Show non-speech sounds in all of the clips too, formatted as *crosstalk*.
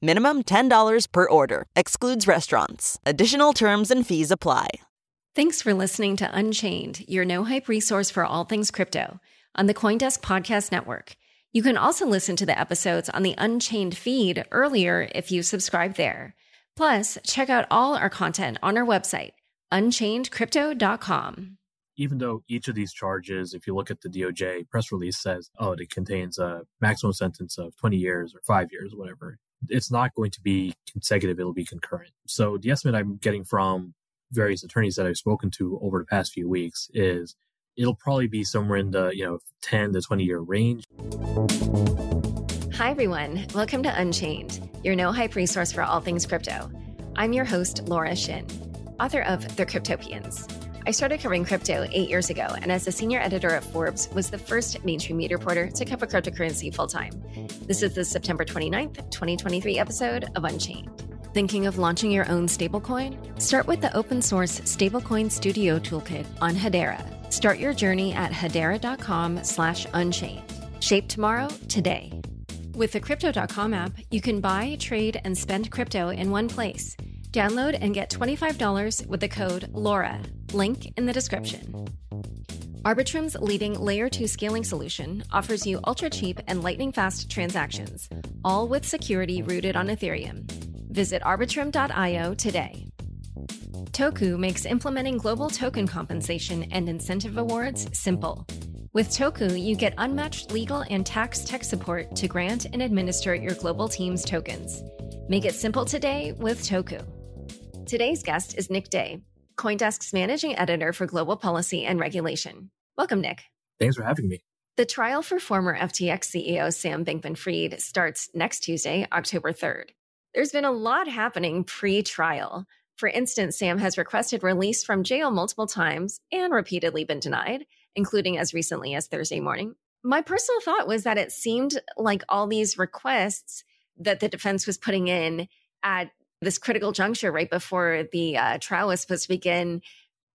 Minimum $10 per order. Excludes restaurants. Additional terms and fees apply. Thanks for listening to Unchained, your no hype resource for all things crypto on the Coindesk Podcast Network. You can also listen to the episodes on the Unchained feed earlier if you subscribe there. Plus, check out all our content on our website, unchainedcrypto.com. Even though each of these charges, if you look at the DOJ press release, says, oh, it contains a maximum sentence of 20 years or five years, whatever, it's not going to be consecutive, it'll be concurrent. So the estimate I'm getting from various attorneys that I've spoken to over the past few weeks is it'll probably be somewhere in the, you know, 10 to 20 year range. Hi, everyone. Welcome to Unchained, your no hype resource for all things crypto. I'm your host, Laura Shin, author of The Cryptopians. I started covering crypto eight years ago, and as a senior editor at Forbes, was the first mainstream media reporter to cover cryptocurrency full time. This is the September 29th, 2023 episode of Unchained. Thinking of launching your own stablecoin? Start with the open source Stablecoin Studio Toolkit on Hedera. Start your journey at hedera.com slash unchained. Shape tomorrow, today. With the Crypto.com app, you can buy, trade, and spend crypto in one place. Download and get $25 with the code LAURA. Link in the description. Arbitrum's leading layer 2 scaling solution offers you ultra cheap and lightning fast transactions, all with security rooted on Ethereum. Visit arbitrum.io today. Toku makes implementing global token compensation and incentive awards simple. With Toku, you get unmatched legal and tax tech support to grant and administer your global team's tokens. Make it simple today with Toku. Today's guest is Nik De, Coindesk's managing editor for global policy and regulation. Welcome, Nik. Thanks for having me. The trial for former FTX CEO Sam Bankman Fried starts next Tuesday, October 3rd. There's been a lot happening pre trial. For instance, Sam has requested release from jail multiple times and repeatedly been denied, including as recently as Thursday morning. My personal thought was that it seemed like all these requests that the defense was putting in at this critical juncture right before the uh, trial was supposed to begin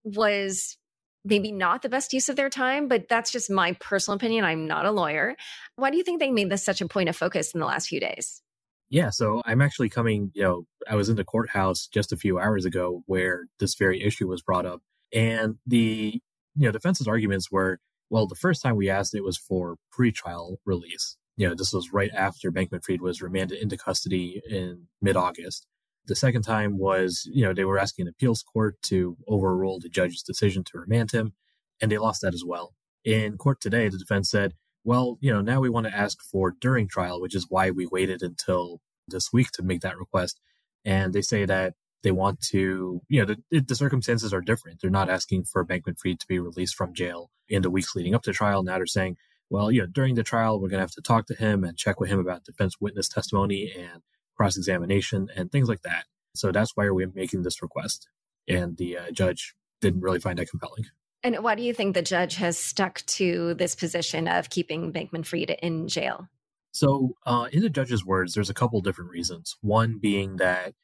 was maybe not the best use of their time, but that's just my personal opinion. I'm not a lawyer. Why do you think they made this such a point of focus in the last few days? Yeah, so I'm actually coming, you know, I was in the courthouse just a few hours ago where this very issue was brought up. And the, you know, defense's arguments were, well, the first time we asked it was for pretrial release. You know, this was right after Bankman Fried was remanded into custody in mid August. The second time was, you know, they were asking an appeals court to overrule the judge's decision to remand him, and they lost that as well. In court today, the defense said, well, you know, now we want to ask for during trial, which is why we waited until this week to make that request. And they say that they want to, you know, the, the circumstances are different. They're not asking for Bankman Fried to be released from jail in the weeks leading up to trial. Now they're saying, well, you know, during the trial, we're going to have to talk to him and check with him about defense witness testimony and cross examination and things like that. So that's why we're making this request. And the uh, judge didn't really find that compelling. And why do you think the judge has stuck to this position of keeping Bankman Fried in jail? So, uh, in the judge's words, there's a couple different reasons. One being that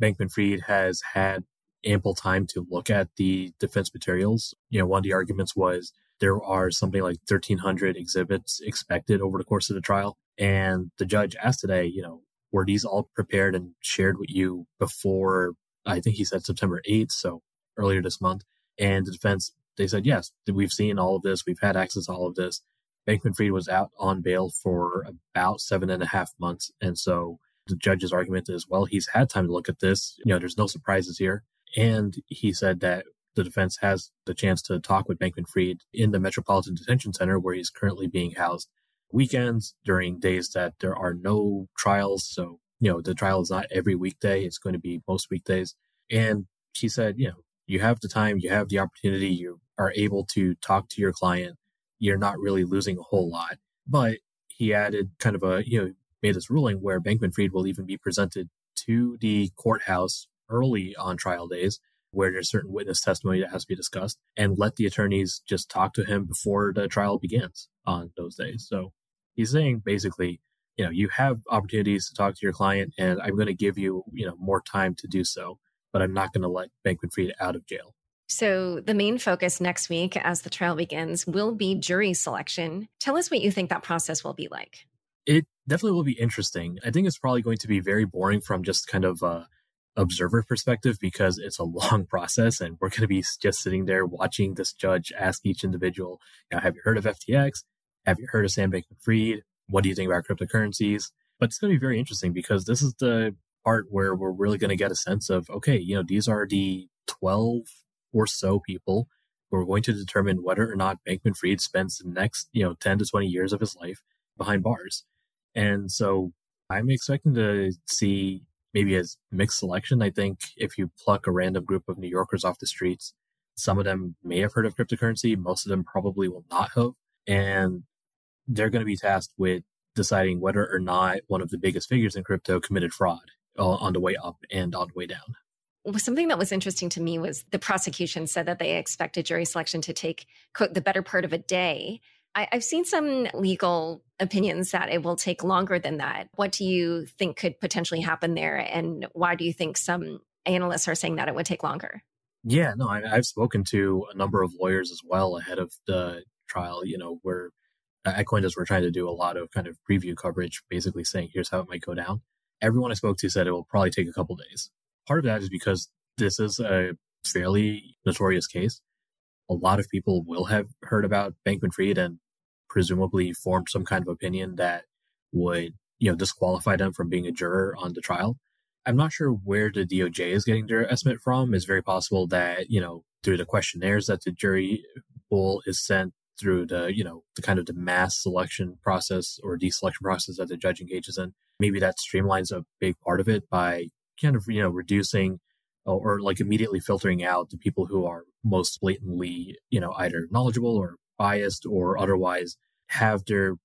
Bankman Fried has had ample time to look at the defense materials. You know, one of the arguments was there are something like 1,300 exhibits expected over the course of the trial. And the judge asked today, you know, were these all prepared and shared with you before, I think he said September 8th, so earlier this month? And the defense, they said, yes, we've seen all of this. We've had access to all of this. Bankman Fried was out on bail for about seven and a half months. And so the judge's argument is, well, he's had time to look at this. You know, there's no surprises here. And he said that the defense has the chance to talk with Bankman Fried in the Metropolitan Detention Center where he's currently being housed weekends during days that there are no trials. So, you know, the trial is not every weekday. It's going to be most weekdays. And he said, you know, you have the time, you have the opportunity, you are able to talk to your client. You're not really losing a whole lot. But he added kind of a, you know, made this ruling where Bankman Fried will even be presented to the courthouse early on trial days where there's certain witness testimony that has to be discussed and let the attorneys just talk to him before the trial begins on those days. So he's saying basically, you know, you have opportunities to talk to your client and I'm going to give you, you know, more time to do so, but I'm not going to let Bankman Fried out of jail. So, the main focus next week as the trial begins will be jury selection. Tell us what you think that process will be like. It definitely will be interesting. I think it's probably going to be very boring from just kind of uh, observer perspective because it's a *laughs* long process and we're going to be just sitting there watching this judge ask each individual, you know, have you heard of FTX? Have you heard of Sam Bankman-Fried? What do you think about cryptocurrencies? But it's going to be very interesting because this is the part where we're really going to get a sense of, okay, you know, these are the 12 or so people who are going to determine whether or not Bankman Fried spends the next, you know, 10 to 20 years of his life behind bars. And so I'm expecting to see maybe as mixed selection. I think if you pluck a random group of New Yorkers off the streets, some of them may have heard of cryptocurrency, most of them probably will not have. And they're going to be tasked with deciding whether or not one of the biggest figures in crypto committed fraud uh, on the way up and on the way down. Something that was interesting to me was the prosecution said that they expected jury selection to take, quote, the better part of a day. I, have seen some legal opinions that it will take longer than that. What do you think could potentially happen there? And why do you think some analysts are saying that it would take longer? Yeah, no, I, have spoken to a number of lawyers as well ahead of the trial, you know, where at Coindesk we're trying to do a lot of kind of preview coverage, basically saying here's how it might go down. Everyone I spoke to said it will probably take a couple days. Part of that is because this is a fairly notorious case a lot of people will have heard about Bankman Fried and presumably formed some kind of opinion that would, you know, disqualify them from being a juror on the trial. I'm not sure where the DOJ is getting their estimate from. It's very possible that, you know, through the questionnaires that the jury pool is sent through the, you know, the kind of the mass selection process or deselection process that the judge engages in. Maybe that streamlines a big part of it by kind of, you know, reducing or like immediately filtering out the people who are most blatantly, you know, either knowledgeable or biased or otherwise have their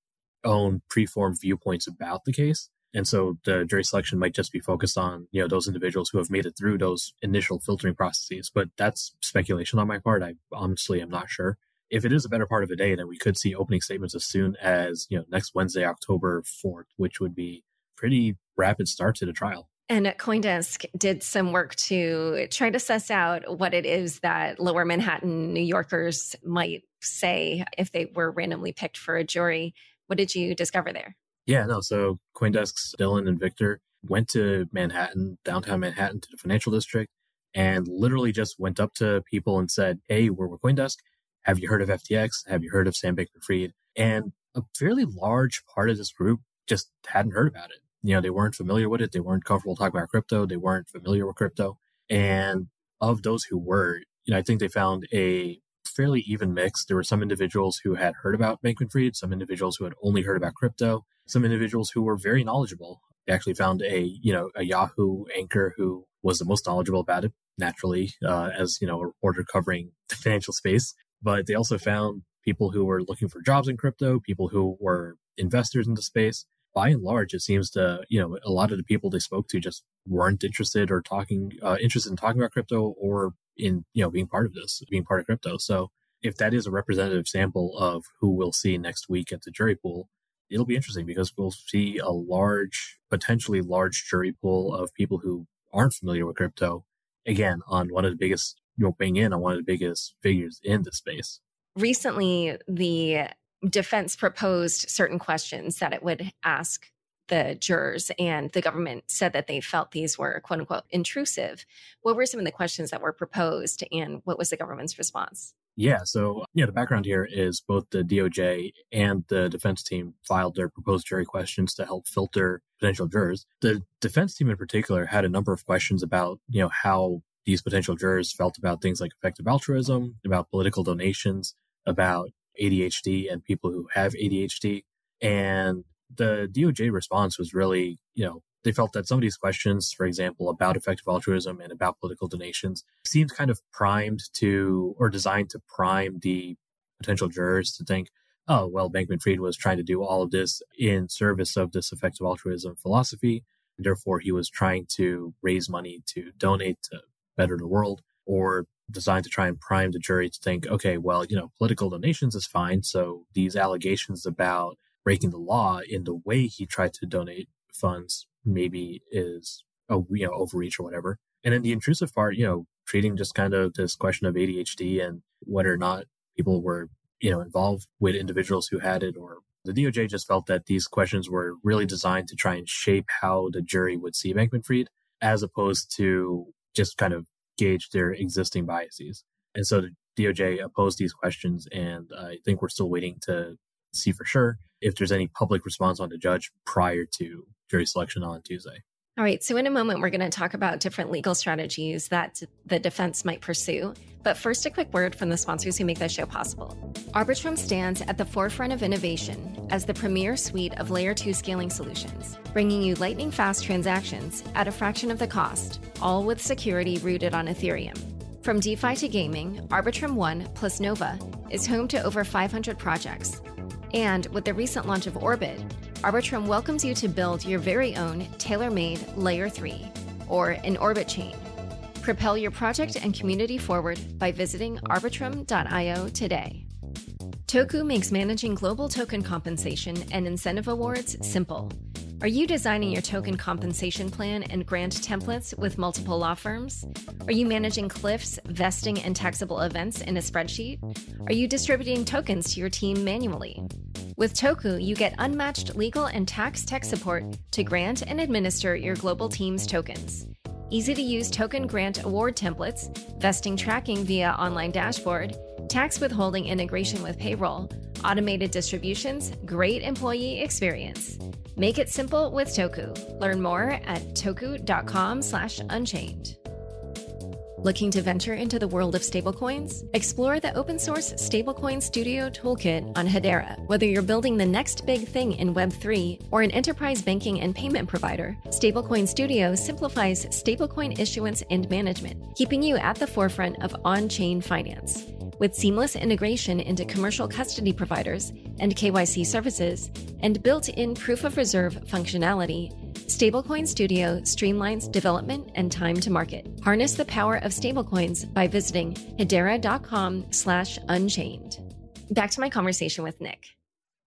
own preformed viewpoints about the case. And so the jury selection might just be focused on, you know, those individuals who have made it through those initial filtering processes. But that's speculation on my part. I honestly am not sure. If it is a better part of a day, then we could see opening statements as soon as, you know, next Wednesday, October 4th, which would be pretty rapid start to the trial. And Coindesk did some work to try to suss out what it is that lower Manhattan New Yorkers might say if they were randomly picked for a jury. What did you discover there? Yeah, no. So Coindesk's Dylan and Victor went to Manhattan, downtown Manhattan, to the financial district, and literally just went up to people and said, Hey, we're with Coindesk. Have you heard of FTX? Have you heard of Sam Bankman Fried? And a fairly large part of this group just hadn't heard about it you know, they weren't familiar with it. They weren't comfortable talking about crypto. They weren't familiar with crypto. And of those who were, you know, I think they found a fairly even mix. There were some individuals who had heard about Bankman Fried, some individuals who had only heard about crypto, some individuals who were very knowledgeable. They actually found a, you know, a Yahoo anchor who was the most knowledgeable about it, naturally, uh, as, you know, a reporter covering the financial space. But they also found people who were looking for jobs in crypto, people who were investors in the space, by and large, it seems to, you know, a lot of the people they spoke to just weren't interested or talking, uh, interested in talking about crypto or in, you know, being part of this, being part of crypto. So if that is a representative sample of who we'll see next week at the jury pool, it'll be interesting because we'll see a large, potentially large jury pool of people who aren't familiar with crypto again, on one of the biggest, you know, weighing in on one of the biggest figures in the space. Recently, the defense proposed certain questions that it would ask the jurors, and the government said that they felt these were quote unquote intrusive. What were some of the questions that were proposed, and what was the government's response? Yeah, so yeah, the background here is both the DOJ and the defense team filed their proposed jury questions to help filter potential jurors. The defense team in particular had a number of questions about, you know, how these potential jurors felt about things like effective altruism, about political donations, about ADHD and people who have ADHD. And the DOJ response was really, you know, they felt that some of these questions, for example, about effective altruism and about political donations, seemed kind of primed to or designed to prime the potential jurors to think, oh, well, Bankman Fried was trying to do all of this in service of this effective altruism philosophy. And therefore, he was trying to raise money to donate to better the world or designed to try and prime the jury to think, okay, well, you know, political donations is fine. So these allegations about breaking the law in the way he tried to donate funds maybe is a you know overreach or whatever. And then the intrusive part, you know, treating just kind of this question of ADHD and whether or not people were you know involved with individuals who had it or the DOJ just felt that these questions were really designed to try and shape how the jury would see Bankman Fried as opposed to just kind of gauge their existing biases. And so the DOJ opposed these questions, and I think we're still waiting to see for sure if there's any public response on the judge prior to jury selection on Tuesday. All right. So, in a moment, we're going to talk about different legal strategies that the defense might pursue. But first, a quick word from the sponsors who make this show possible. Arbitrum stands at the forefront of innovation as the premier suite of layer 2 scaling solutions, bringing you lightning fast transactions at a fraction of the cost, all with security rooted on Ethereum. From DeFi to gaming, Arbitrum One plus Nova is home to over 500 projects. And with the recent launch of Orbit, Arbitrum welcomes you to build your very own tailor made Layer 3, or an Orbit chain. Propel your project and community forward by visiting arbitrum.io today. Toku makes managing global token compensation and incentive awards simple. Are you designing your token compensation plan and grant templates with multiple law firms? Are you managing cliffs, vesting, and taxable events in a spreadsheet? Are you distributing tokens to your team manually? With Toku, you get unmatched legal and tax tech support to grant and administer your global team's tokens. Easy to use token grant award templates, vesting tracking via online dashboard, tax withholding integration with payroll, automated distributions, great employee experience. Make it simple with Toku. Learn more at toku.com/unchained. Looking to venture into the world of stablecoins? Explore the open source Stablecoin Studio Toolkit on Hedera. Whether you're building the next big thing in Web3 or an enterprise banking and payment provider, Stablecoin Studio simplifies stablecoin issuance and management, keeping you at the forefront of on chain finance. With seamless integration into commercial custody providers and KYC services, and built in proof of reserve functionality, Stablecoin Studio streamlines development and time to market. Harness the power of stablecoins by visiting hedera.com slash unchained. Back to my conversation with Nik.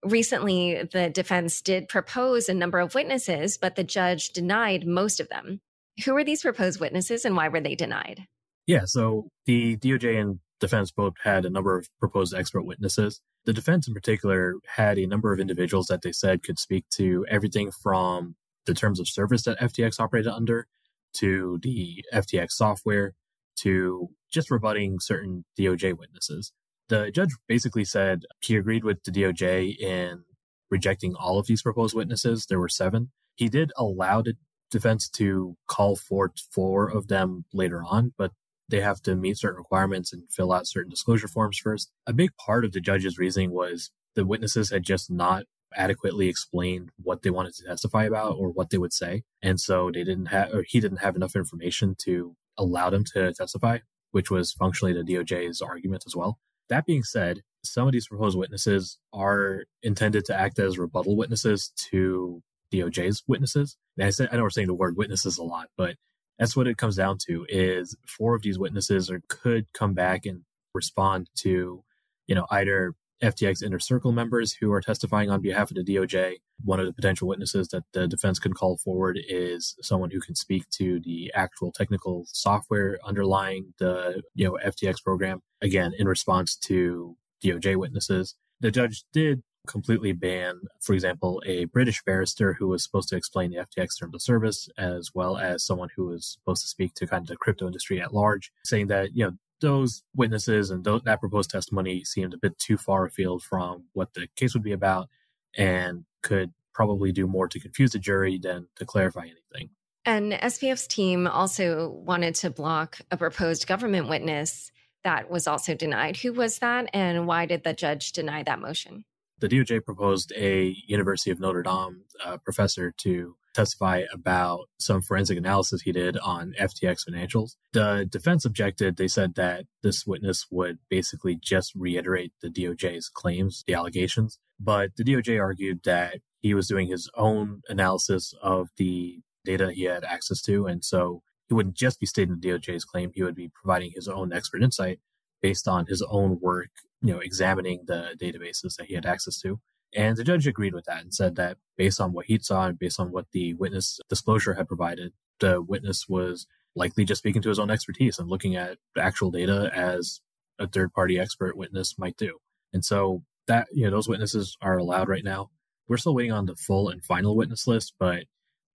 Recently, the defense did propose a number of witnesses, but the judge denied most of them. Who were these proposed witnesses and why were they denied? Yeah, so the DOJ and defense both had a number of proposed expert witnesses. The defense in particular had a number of individuals that they said could speak to everything from the terms of service that FTX operated under to the FTX software to just rebutting certain DOJ witnesses. The judge basically said he agreed with the DOJ in rejecting all of these proposed witnesses. There were seven. He did allow the defense to call for four of them later on, but they have to meet certain requirements and fill out certain disclosure forms first. A big part of the judge's reasoning was the witnesses had just not adequately explained what they wanted to testify about or what they would say. And so they didn't have, or he didn't have enough information to allow them to testify, which was functionally the DOJ's argument as well. That being said, some of these proposed witnesses are intended to act as rebuttal witnesses to DOJ's witnesses. And I, said, I know we're saying the word witnesses a lot, but that's what it comes down to is four of these witnesses are, could come back and respond to, you know, either FTX Inner Circle members who are testifying on behalf of the DOJ. One of the potential witnesses that the defense can call forward is someone who can speak to the actual technical software underlying the you know FTX program. Again, in response to DOJ witnesses, the judge did completely ban, for example, a British barrister who was supposed to explain the FTX terms of service, as well as someone who was supposed to speak to kind of the crypto industry at large, saying that you know those witnesses and th- that proposed testimony seemed a bit too far afield from what the case would be about and could probably do more to confuse the jury than to clarify anything. And SBF's team also wanted to block a proposed government witness that was also denied. Who was that, and why did the judge deny that motion? The DOJ proposed a University of Notre Dame uh, professor to testify about some forensic analysis he did on FTX financials. The defense objected. They said that this witness would basically just reiterate the DOJ's claims, the allegations. But the DOJ argued that he was doing his own analysis of the data he had access to. And so he wouldn't just be stating the DOJ's claim, he would be providing his own expert insight based on his own work, you know, examining the databases that he had access to. And the judge agreed with that and said that based on what he saw and based on what the witness disclosure had provided, the witness was likely just speaking to his own expertise and looking at actual data as a third party expert witness might do. And so that, you know, those witnesses are allowed right now. We're still waiting on the full and final witness list, but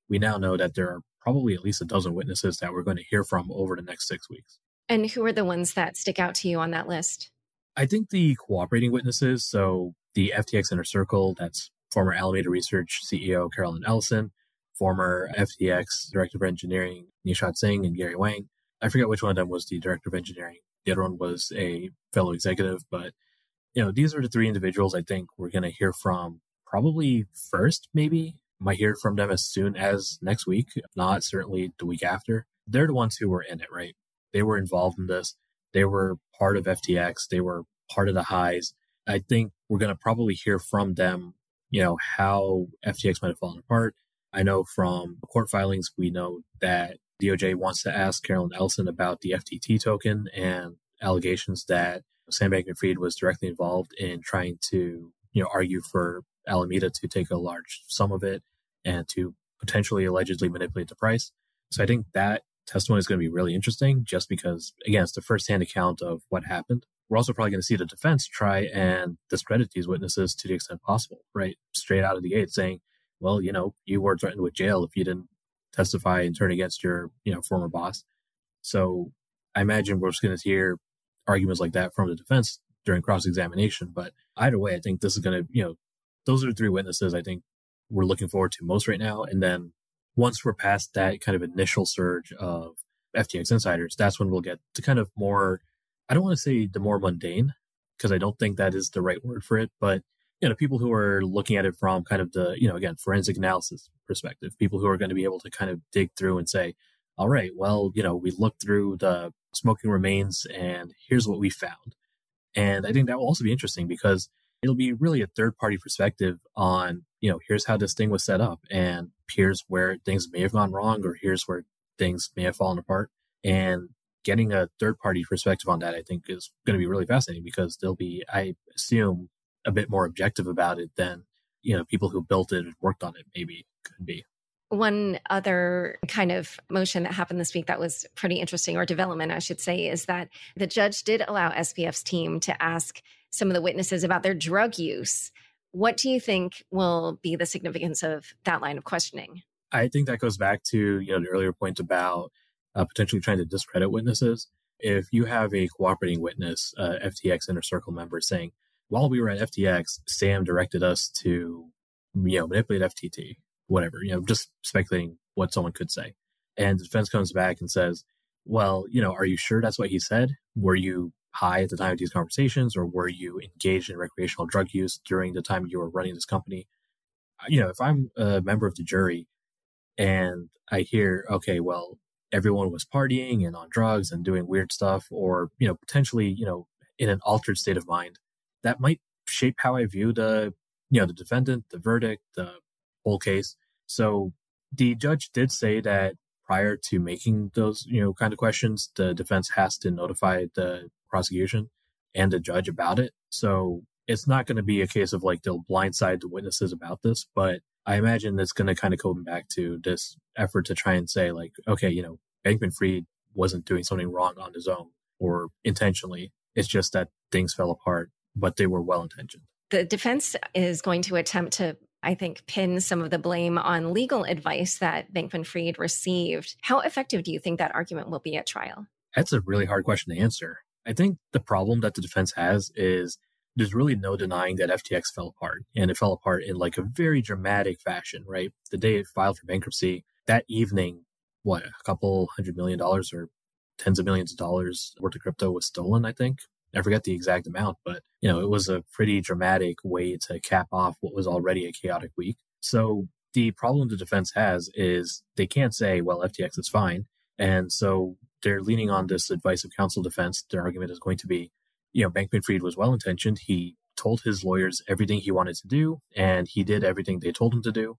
we now know that there are probably at least a dozen witnesses that we're going to hear from over the next six weeks. And who are the ones that stick out to you on that list? I think the cooperating witnesses, so the FTX Inner Circle, that's former Alameda Research CEO Caroline Ellison, former FTX Director of Engineering Nishad Singh and Gary Wang. I forget which one of them was the Director of Engineering. The other one was a fellow executive, but you know, these are the three individuals I think we're going to hear from probably first, maybe. Might hear from them as soon as next week, not certainly the week after. They're the ones who were in it, right? They were involved in this. They were part of FTX. They were part of the highs. I think we're going to probably hear from them, you know, how FTX might have fallen apart. I know from court filings, we know that DOJ wants to ask Caroline Ellison about the FTT token and allegations that Sam Bankman Fried was directly involved in trying to, you know, argue for Alameda to take a large sum of it and to potentially allegedly manipulate the price. So I think that testimony is going to be really interesting just because, again, it's the firsthand account of what happened. We're also probably going to see the defense try and discredit these witnesses to the extent possible, right? Straight out of the gate saying, well, you know, you were threatened with jail if you didn't testify and turn against your, you know, former boss. So I imagine we're just going to hear arguments like that from the defense during cross examination. But either way, I think this is going to, you know, those are the three witnesses I think we're looking forward to most right now. And then once we're past that kind of initial surge of FTX insiders, that's when we'll get to kind of more, I don't want to say the more mundane, because I don't think that is the right word for it, but you know, people who are looking at it from kind of the, you know, again, forensic analysis perspective, people who are going to be able to kind of dig through and say, all right, well, you know, we looked through the smoking remains and here's what we found. And I think that will also be interesting because it'll be really a third party perspective on, you know, here's how this thing was set up and here's where things may have gone wrong or here's where things may have fallen apart. And getting a third party perspective on that, I think is going to be really fascinating because they'll be, I assume, a bit more objective about it than, you know, people who built it and worked on it maybe could be. One other kind of motion that happened this week that was pretty interesting, or development, I should say, is that the judge did allow SBF's team to ask some of the witnesses about their drug use. What do you think will be the significance of that line of questioning? I think that goes back to you know the earlier point about uh, potentially trying to discredit witnesses. If you have a cooperating witness, uh, FTX inner circle member, saying, "While we were at FTX, Sam directed us to you know manipulate FTT, whatever," you know, just speculating what someone could say, and the defense comes back and says, "Well, you know, are you sure that's what he said? Were you high at the time of these conversations, or were you engaged in recreational drug use during the time you were running this company? You know, if I'm a member of the jury and I hear, okay, well, everyone was partying and on drugs and doing weird stuff, or, you know, potentially, you know, in an altered state of mind, that might shape how I view the, you know, the defendant, the verdict, the whole case. So the judge did say that prior to making those, you know, kind of questions, the defense has to notify the prosecution and the judge about it. So it's not going to be a case of like they'll blindside the witnesses about this, but I imagine that's going to kind of come back to this effort to try and say like, okay, you know, Bankman Fried wasn't doing something wrong on his own or intentionally. It's just that things fell apart, but they were well intentioned. The defense is going to attempt to I think, pin some of the blame on legal advice that Bankman Fried received. How effective do you think that argument will be at trial? That's a really hard question to answer. I think the problem that the defense has is there's really no denying that FTX fell apart. And it fell apart in like a very dramatic fashion, right? The day it filed for bankruptcy, that evening, what, a couple hundred million dollars or tens of millions of dollars worth of crypto was stolen, I think. I forget the exact amount, but you know, it was a pretty dramatic way to cap off what was already a chaotic week. So the problem the defense has is they can't say, well, FTX is fine. And so they're leaning on this advice of counsel defense. Their argument is going to be, you know, Bankman Fried was well intentioned. He told his lawyers everything he wanted to do, and he did everything they told him to do.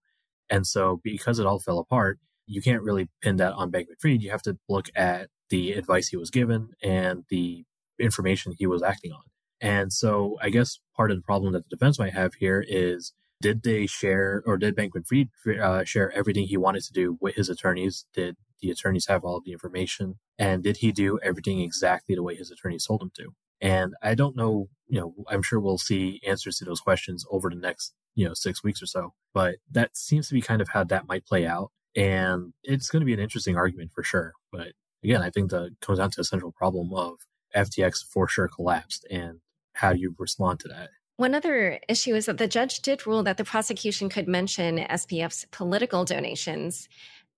And so because it all fell apart, you can't really pin that on Bankman Fried. You have to look at the advice he was given and the information he was acting on. And so I guess part of the problem that the defense might have here is did they share or did Bankman Fried uh, share everything he wanted to do with his attorneys? Did the attorneys have all of the information? And did he do everything exactly the way his attorneys told him to? And I don't know, you know, I'm sure we'll see answers to those questions over the next, you know, six weeks or so. But that seems to be kind of how that might play out. And it's going to be an interesting argument for sure. But again, I think that comes down to a central problem of FTX for sure collapsed and how you respond to that? One other issue is that the judge did rule that the prosecution could mention SBF's political donations.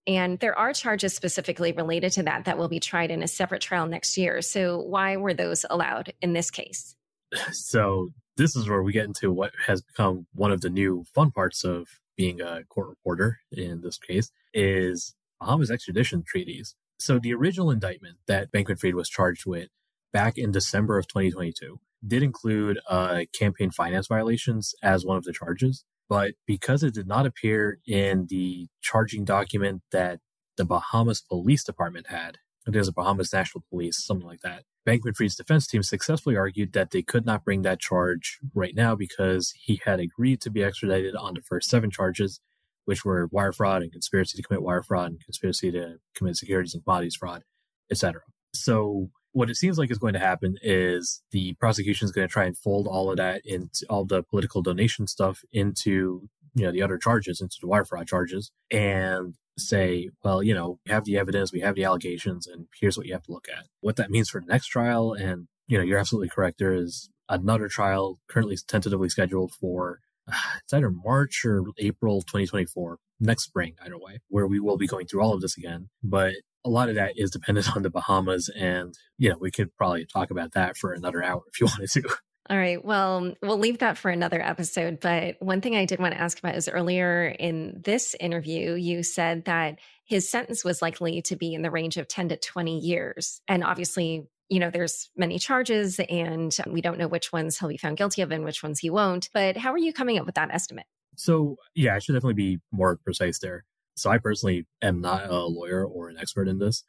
And there are charges specifically related to that that will be tried in a separate trial next year. So, why were those allowed in this case? *laughs* So, this is where we get into what has become one of the new fun parts of being a court reporter in this case is Bahamas extradition treaties. So, the original indictment that Bankman Fried was charged with back in December of 2022 did include uh, campaign finance violations as one of the charges. But because it did not appear in the charging document that the Bahamas Police Department had, there's a Bahamas National Police, something like that. Bankman Fried's defense team successfully argued that they could not bring that charge right now because he had agreed to be extradited on the first seven charges, which were wire fraud and conspiracy to commit wire fraud and conspiracy to commit securities and commodities fraud, etc. So what it seems like is going to happen is the prosecution is going to try and fold all of that into all the political donation stuff into you know the other charges into the wire fraud charges and say well you know we have the evidence we have the allegations and here's what you have to look at. What that means for the next trial and you know you're absolutely correct there is another trial currently tentatively scheduled for *sighs* it's either march or april 2024 next spring either way where we will be going through all of this again but a lot of that is dependent *laughs* on the Bahamas. And, you know, we could probably talk about that for another hour if you *laughs* wanted to. All right. Well, we'll leave that for another episode. But one thing I did want to ask about is earlier in this interview, you said that his sentence was likely to be in the range of 10 to 20 years. And obviously, you know, there's many charges and we don't know which ones he'll be found guilty of and which ones he won't. But how are you coming up with that estimate? So, yeah, I should definitely be more precise there. So I personally am not a lawyer or an expert in this.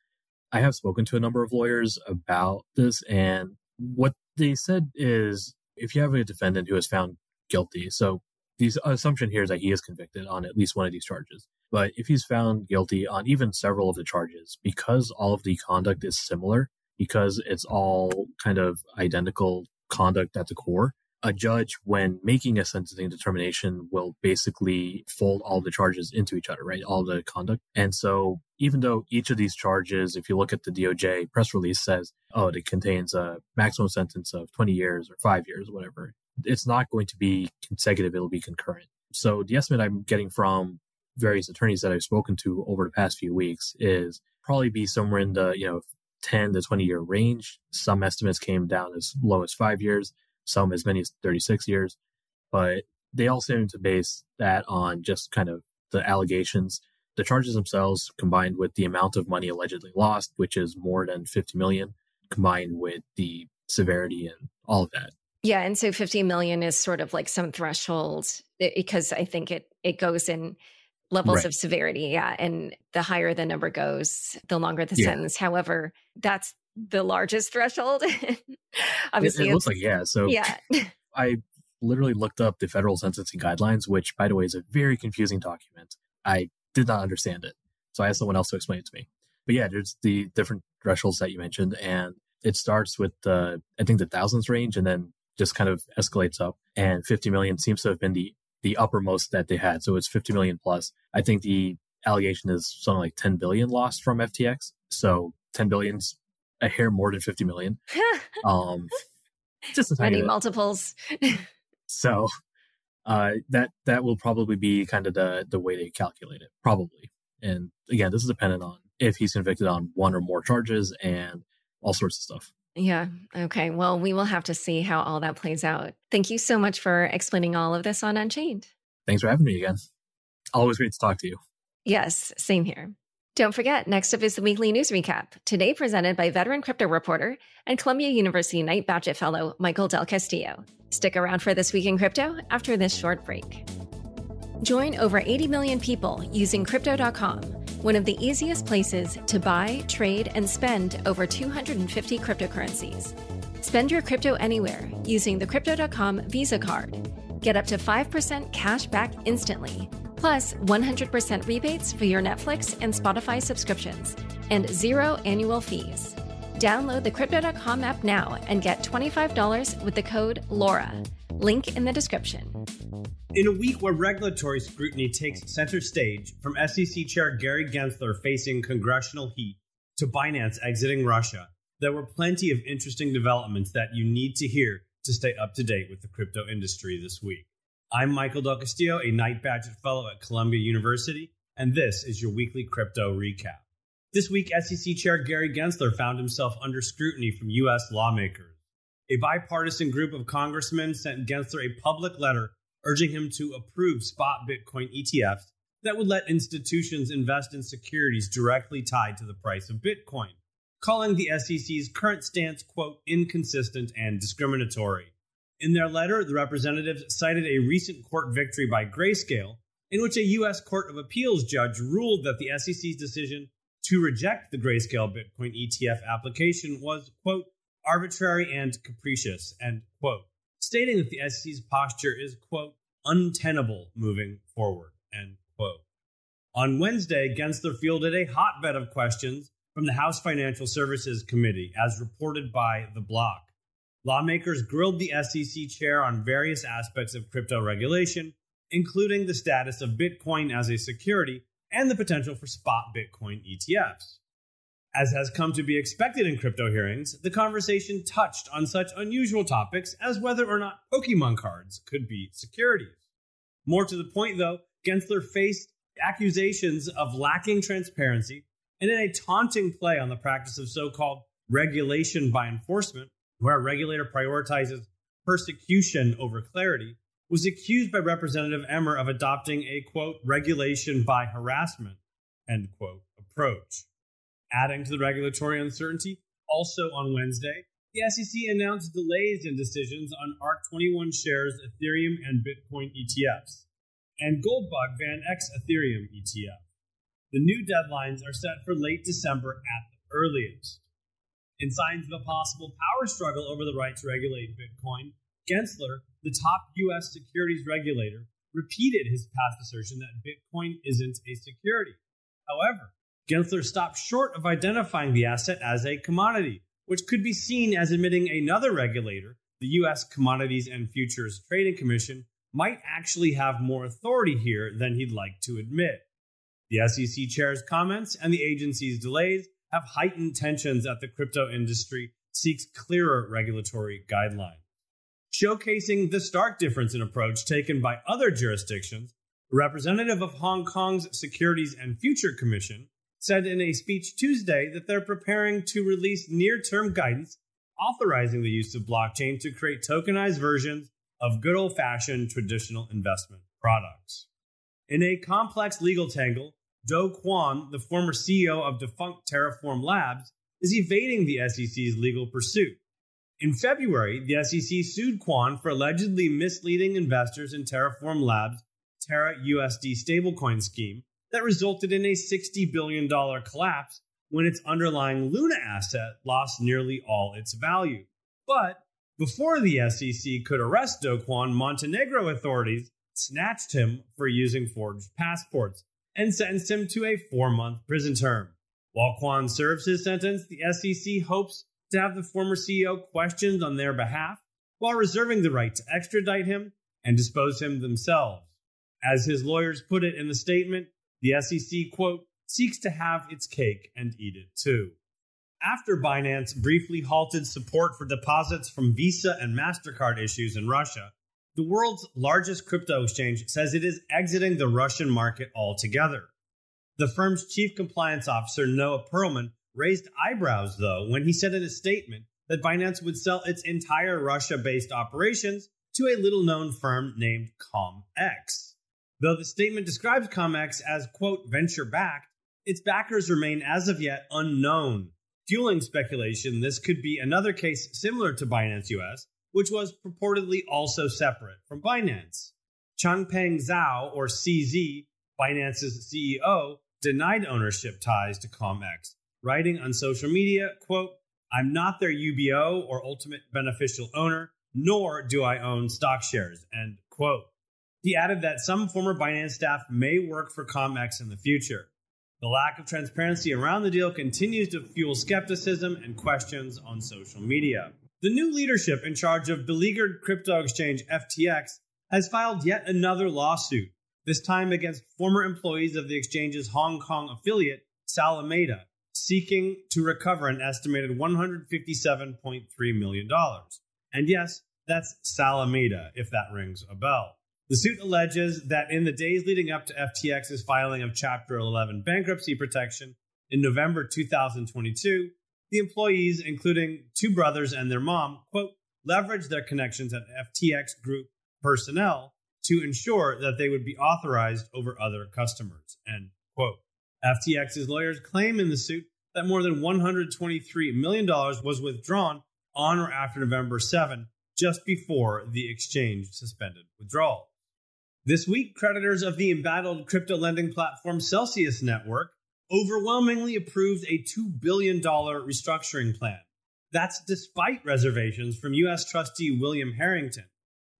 I have spoken to a number of lawyers about this, and what they said is if you have a defendant who is found guilty, so the assumption here is that he is convicted on at least one of these charges. But if he's found guilty on even several of the charges, because all of the conduct is similar, because it's all kind of identical conduct at the core, a judge, when making a sentencing determination, will basically fold all the charges into each other, right? All the conduct. And so, even though each of these charges, if you look at the DOJ press release, says, oh, it contains a maximum sentence of 20 years or five years, whatever, it's not going to be consecutive, it'll be concurrent. So, the estimate I'm getting from various attorneys that I've spoken to over the past few weeks is probably be somewhere in the, you know, 10 to 20 year range. Some estimates came down as low as five years some as many as 36 years. But they all seem to base that on just kind of the allegations, the charges themselves combined with the amount of money allegedly lost, which is more than 50 million, combined with the severity and all of that. Yeah, and so 50 million is sort of like some threshold because I think it it goes in levels right. of severity. Yeah, and the higher the number goes, the longer the yeah. sentence. However, that's the largest threshold. *laughs* Obviously, it, it looks like yeah. So yeah, *laughs* I literally looked up the federal sentencing guidelines, which, by the way, is a very confusing document. I did not understand it. So I asked someone else to explain it to me. But yeah, there's the different thresholds that you mentioned. And it starts with the, I think the thousands range and then just kind of escalates up. And 50 million seems to have been the, the uppermost that they had. So it's 50 million plus. I think the allegation is something like 10 billion lost from FTX. So 10 billion's a hair more than 50 million. *laughs* um, just a tiny Many multiples. so, uh, that, that will probably be kind of the, the way they calculate it, probably. And again, this is dependent on if he's convicted on one or more charges and all sorts of stuff. Yeah. Okay. Well, we will have to see how all that plays out. Thank you so much for explaining all of this on Unchained. Thanks for having me again. Always great to talk to you. Yes, same here. Don't forget, next up is the weekly news recap, today presented by veteran crypto reporter and Columbia University Knight Bagehot Fellow Michael Del Castillo. Stick around for This Week in Crypto after this short break. Join over 80 million people using Crypto.com, one of the easiest places to buy, trade, and spend over 250 cryptocurrencies. Spend your crypto anywhere using the Crypto.com Visa card. Get up to 5% cash back instantly, plus 100% rebates for your Netflix and Spotify subscriptions, and zero annual fees. Download the Crypto.com app now and get $25 with the code LAURA. Link in the description. In a week where regulatory scrutiny takes center stage, from SEC Chair Gary Gensler facing congressional heat to Binance exiting Russia, there were plenty of interesting developments that you need to hear to stay up to date with the crypto industry this week. I'm Michael Del Castillo, a Knight Bagehot Fellow at Columbia University, and this is your weekly crypto recap. This week, SEC Chair Gary Gensler found himself under scrutiny from U.S. lawmakers. A bipartisan group of congressmen sent Gensler a public letter urging him to approve spot Bitcoin ETFs that would let institutions invest in securities directly tied to the price of Bitcoin, calling the SEC's current stance, quote, inconsistent and discriminatory. In their letter, the representatives cited a recent court victory by Grayscale, in which a U.S. Court of Appeals judge ruled that the SEC's decision to reject the Grayscale Bitcoin ETF application was, quote, arbitrary and capricious, end quote, stating that the SEC's posture is, quote, untenable moving forward, end quote. On Wednesday, Gensler fielded a hotbed of questions from the House Financial Services Committee, as reported by The Block. Lawmakers grilled the SEC chair on various aspects of crypto regulation, including the status of Bitcoin as a security and the potential for spot Bitcoin ETFs. As has come to be expected in crypto hearings, the conversation touched on such unusual topics as whether or not Pokemon cards could be securities. More to the point, though, Gensler faced accusations of lacking transparency and in a taunting play on the practice of so called regulation by enforcement, where a regulator prioritizes persecution over clarity, was accused by Representative Emmer of adopting a quote, regulation by harassment, end quote, approach. Adding to the regulatory uncertainty, also on Wednesday, the SEC announced delays in decisions on ARK 21Shares, Ethereum, and Bitcoin ETFs, and Goldbug VanEck's Ethereum ETF. The new deadlines are set for late December at the earliest. In signs of a possible power struggle over the right to regulate Bitcoin, Gensler, the top U.S. securities regulator, repeated his past assertion that Bitcoin isn't a security. However, Gensler stopped short of identifying the asset as a commodity, which could be seen as admitting another regulator, the U.S. Commodities and Futures Trading Commission, might actually have more authority here than he'd like to admit. The SEC chair's comments and the agency's delays have heightened tensions at the crypto industry seeks clearer regulatory guidelines. Showcasing the stark difference in approach taken by other jurisdictions, a representative of Hong Kong's Securities and Futures Commission said in a speech Tuesday that they're preparing to release near term guidance authorizing the use of blockchain to create tokenized versions of good old fashioned traditional investment products. In a complex legal tangle, Do Kwon, the former CEO of defunct Terraform Labs, is evading the SEC's legal pursuit. In February, the SEC sued Kwon for allegedly misleading investors in Terraform Labs' Terra USD stablecoin scheme that resulted in a $60 billion collapse when its underlying Luna asset lost nearly all its value. But Before the SEC could arrest Do Kwon, Montenegro authorities snatched him for using forged passports and sentenced him to a four month prison term. While Kwon serves his sentence, the SEC hopes to have the former CEO questioned on their behalf while reserving the right to extradite him and dispose him themselves. As his lawyers put it in the statement, the SEC, quote, seeks to have its cake and eat it too. After Binance briefly halted support for deposits from Visa and MasterCard issues in Russia, the world's largest crypto exchange says it is exiting the Russian market altogether. The firm's chief compliance officer, Noah Perlman, raised eyebrows, though, when he said in a statement that Binance would sell its entire Russia based operations to a little known firm named CommEX. Though the statement describes CommEX as, quote, venture backed, its backers remain as of yet unknown fueling speculation this could be another case similar to Binance US, which was purportedly also separate from Binance. Changpeng Zhao, or CZ, Binance's CEO, denied ownership ties to CommEX, writing on social media, quote, I'm not their UBO or ultimate beneficial owner, nor do I own stock shares, end quote. He added that some former Binance staff may work for CommEX in the future. The lack of transparency around the deal continues to fuel skepticism and questions on social media. The new leadership in charge of beleaguered crypto exchange FTX has filed yet another lawsuit, this time against former employees of the exchange's Hong Kong affiliate, Salameda, seeking to recover an estimated $157.3 million. And yes, that's Salameda, if that rings a bell. The suit alleges that in the days leading up to FTX's filing of Chapter 11 bankruptcy protection in November 2022, the employees, including two brothers and their mom, quote, leveraged their connections at FTX Group personnel to ensure that they would be authorized over other customers, end quote. FTX's lawyers claim in the suit that more than $123 million was withdrawn on or after November 7, just before the exchange suspended withdrawal. This week, creditors of the embattled crypto lending platform Celsius Network overwhelmingly approved a $2 billion restructuring plan. That's despite reservations from U.S. trustee William Harrington.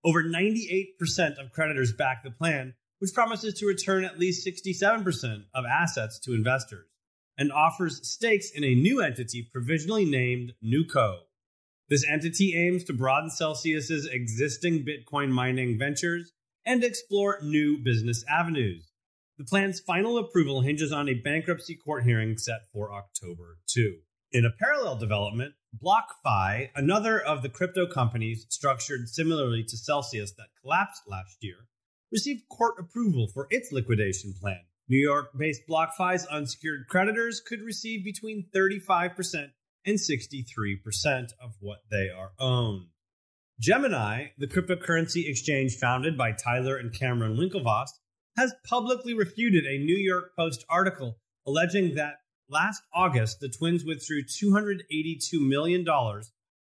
Over 98% of creditors back the plan, which promises to return at least 67% of assets to investors and offers stakes in a new entity provisionally named NewCo. This entity aims to broaden Celsius's existing Bitcoin mining ventures and explore new business avenues. The plan's final approval hinges on a bankruptcy court hearing set for October 2. In a parallel development, BlockFi, another of the crypto companies structured similarly to Celsius that collapsed last year, received court approval for its liquidation plan. New York based BlockFi's unsecured creditors could receive between 35% and 63% of what they are owned. Gemini, the cryptocurrency exchange founded by Tyler and Cameron Winklevoss, has publicly refuted a New York Post article alleging that last August the twins withdrew $282 million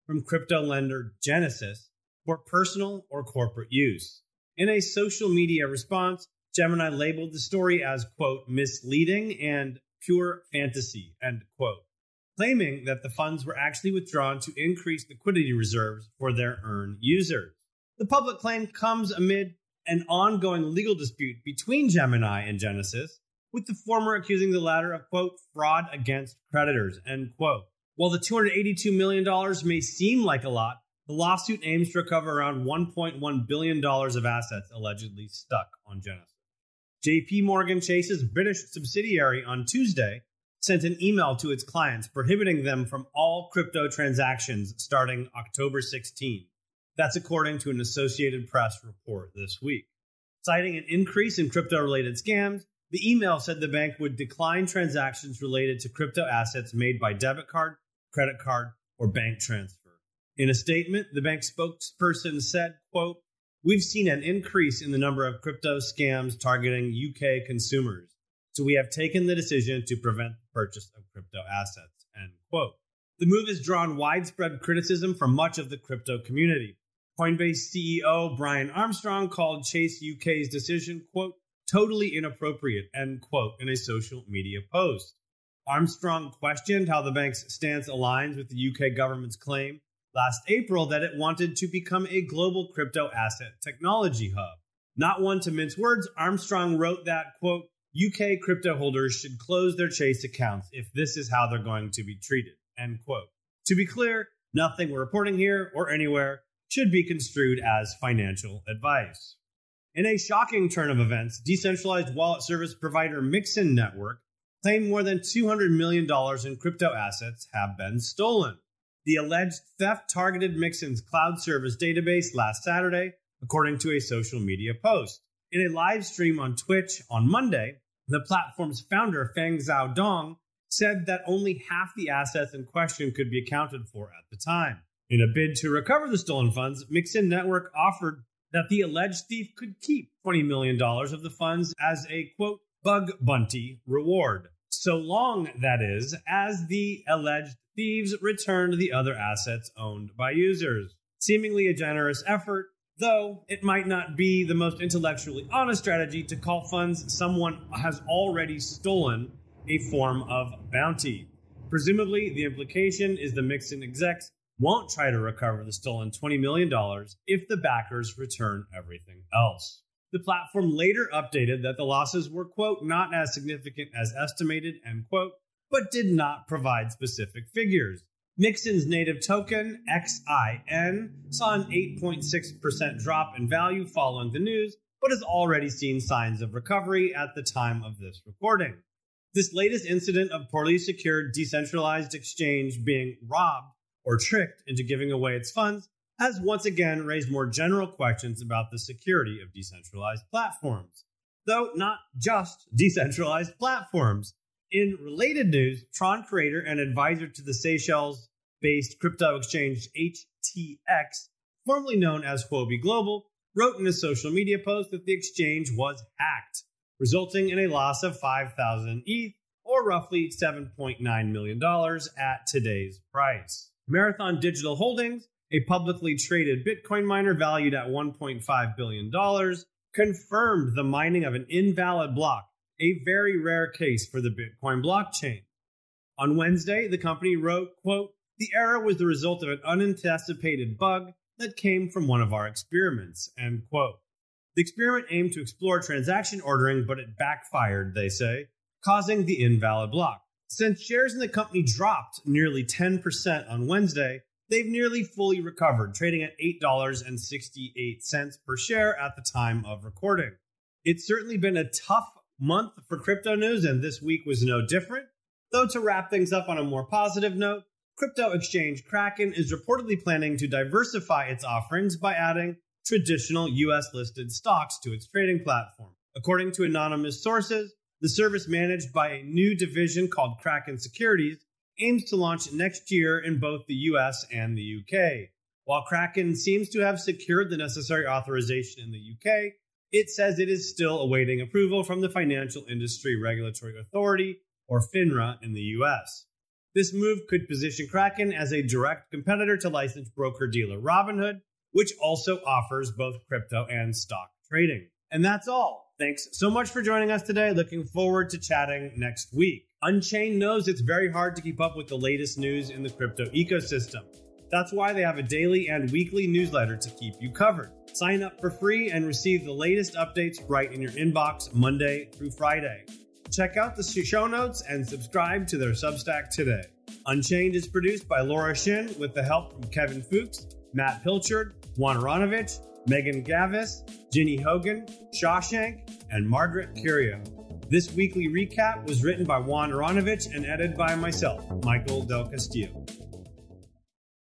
from crypto lender Genesis for personal or corporate use. In a social media response, Gemini labeled the story as, quote, misleading and pure fantasy, end quote claiming that the funds were actually withdrawn to increase liquidity reserves for their earn users. The public claim comes amid an ongoing legal dispute between Gemini and Genesis, with the former accusing the latter of, quote, fraud against creditors, end quote. While the $282 million may seem like a lot, the lawsuit aims to recover around $1.1 billion of assets allegedly stuck on Genesis. JP Morgan Chase's British subsidiary on Tuesday sent an email to its clients prohibiting them from all crypto transactions starting October 16. That's according to an Associated Press report this week. Citing an increase in crypto related scams, the email said the bank would decline transactions related to crypto assets made by debit card, credit card, or bank transfer. In a statement, the bank spokesperson said, quote, We've seen an increase in the number of crypto scams targeting UK consumers so we have taken the decision to prevent the purchase of crypto assets. End quote. The move has drawn widespread criticism from much of the crypto community. Coinbase CEO Brian Armstrong called Chase UK's decision, quote, totally inappropriate, end quote, in a social media post. Armstrong questioned how the bank's stance aligns with the UK government's claim last April that it wanted to become a global crypto asset technology hub. Not one to mince words, Armstrong wrote that, quote, UK crypto holders should close their Chase accounts if this is how they're going to be treated, end quote. To be clear, nothing we're reporting here or anywhere should be construed as financial advice. In a shocking turn of events, decentralized wallet service provider Mixin Network claimed more than $200 million in crypto assets have been stolen. The alleged theft targeted Mixin's cloud service database last Saturday, according to a social media post. In a live stream on Twitch on Monday, the platform's founder, Feng Xiaodong, said that only half the assets in question could be accounted for at the time. In a bid to recover the stolen funds, Mixin Network offered that the alleged thief could keep $20 million of the funds as a quote, bug bounty reward. So long, that is, as the alleged thieves returned the other assets owned by users. Seemingly a generous effort, though it might not be the most intellectually honest strategy to call funds someone has already stolen a form of bounty. Presumably, the implication is the Mixin execs won't try to recover the stolen $20 million if the backers return everything else. The platform later updated that the losses were, quote, not as significant as estimated, end quote, but did not provide specific figures. Mixin's native token, XIN, saw an 8.6% drop in value following the news, but has already seen signs of recovery at the time of this recording. This latest incident of poorly secured decentralized exchange being robbed or tricked into giving away its funds has once again raised more general questions about the security of decentralized platforms. Though not just decentralized platforms. In related news, Tron creator and advisor to the Seychelles based crypto exchange HTX, formerly known as Huobi Global, wrote in a social media post that the exchange was hacked, resulting in a loss of 5,000 ETH or roughly $7.9 million at today's price. Marathon Digital Holdings a publicly traded Bitcoin miner valued at $1.5 billion, confirmed the mining of an invalid block, a very rare case for the Bitcoin blockchain. On Wednesday, the company wrote, quote, the error was the result of an unanticipated bug that came from one of our experiments, end quote. The experiment aimed to explore transaction ordering, but it backfired, they say, causing the invalid block. Since shares in the company dropped nearly 10% on Wednesday, they've nearly fully recovered, trading at $8.68 per share at the time of recording. It's certainly been a tough month for crypto news, and this week was no different. Though, to wrap things up on a more positive note, crypto exchange Kraken is reportedly planning to diversify its offerings by adding traditional US listed stocks to its trading platform. According to anonymous sources, the service managed by a new division called Kraken Securities aims to launch next year in both the US and the UK. While Kraken seems to have secured the necessary authorization in the UK, it says it is still awaiting approval from the Financial Industry Regulatory Authority, or FINRA, in the US. This move could position Kraken as a direct competitor to licensed broker dealer Robinhood, which also offers both crypto and stock trading. And that's all. Thanks so much for joining us today. Looking forward to chatting next week. Unchained knows it's very hard to keep up with the latest news in the crypto ecosystem. That's why they have a daily and weekly newsletter to keep you covered. Sign up for free and receive the latest updates right in your inbox Monday through Friday. Check out the show notes and subscribe to their Substack today. Unchained is produced by Laura Shin with the help from Kevin Fuchs, Matt Pilchard, Juan Aronovich, Megan Gavis, Ginny Hogan, Shashank, and Margaret Curia. This weekly recap was written by Juan Aronovich and edited by myself, Michael Del Castillo.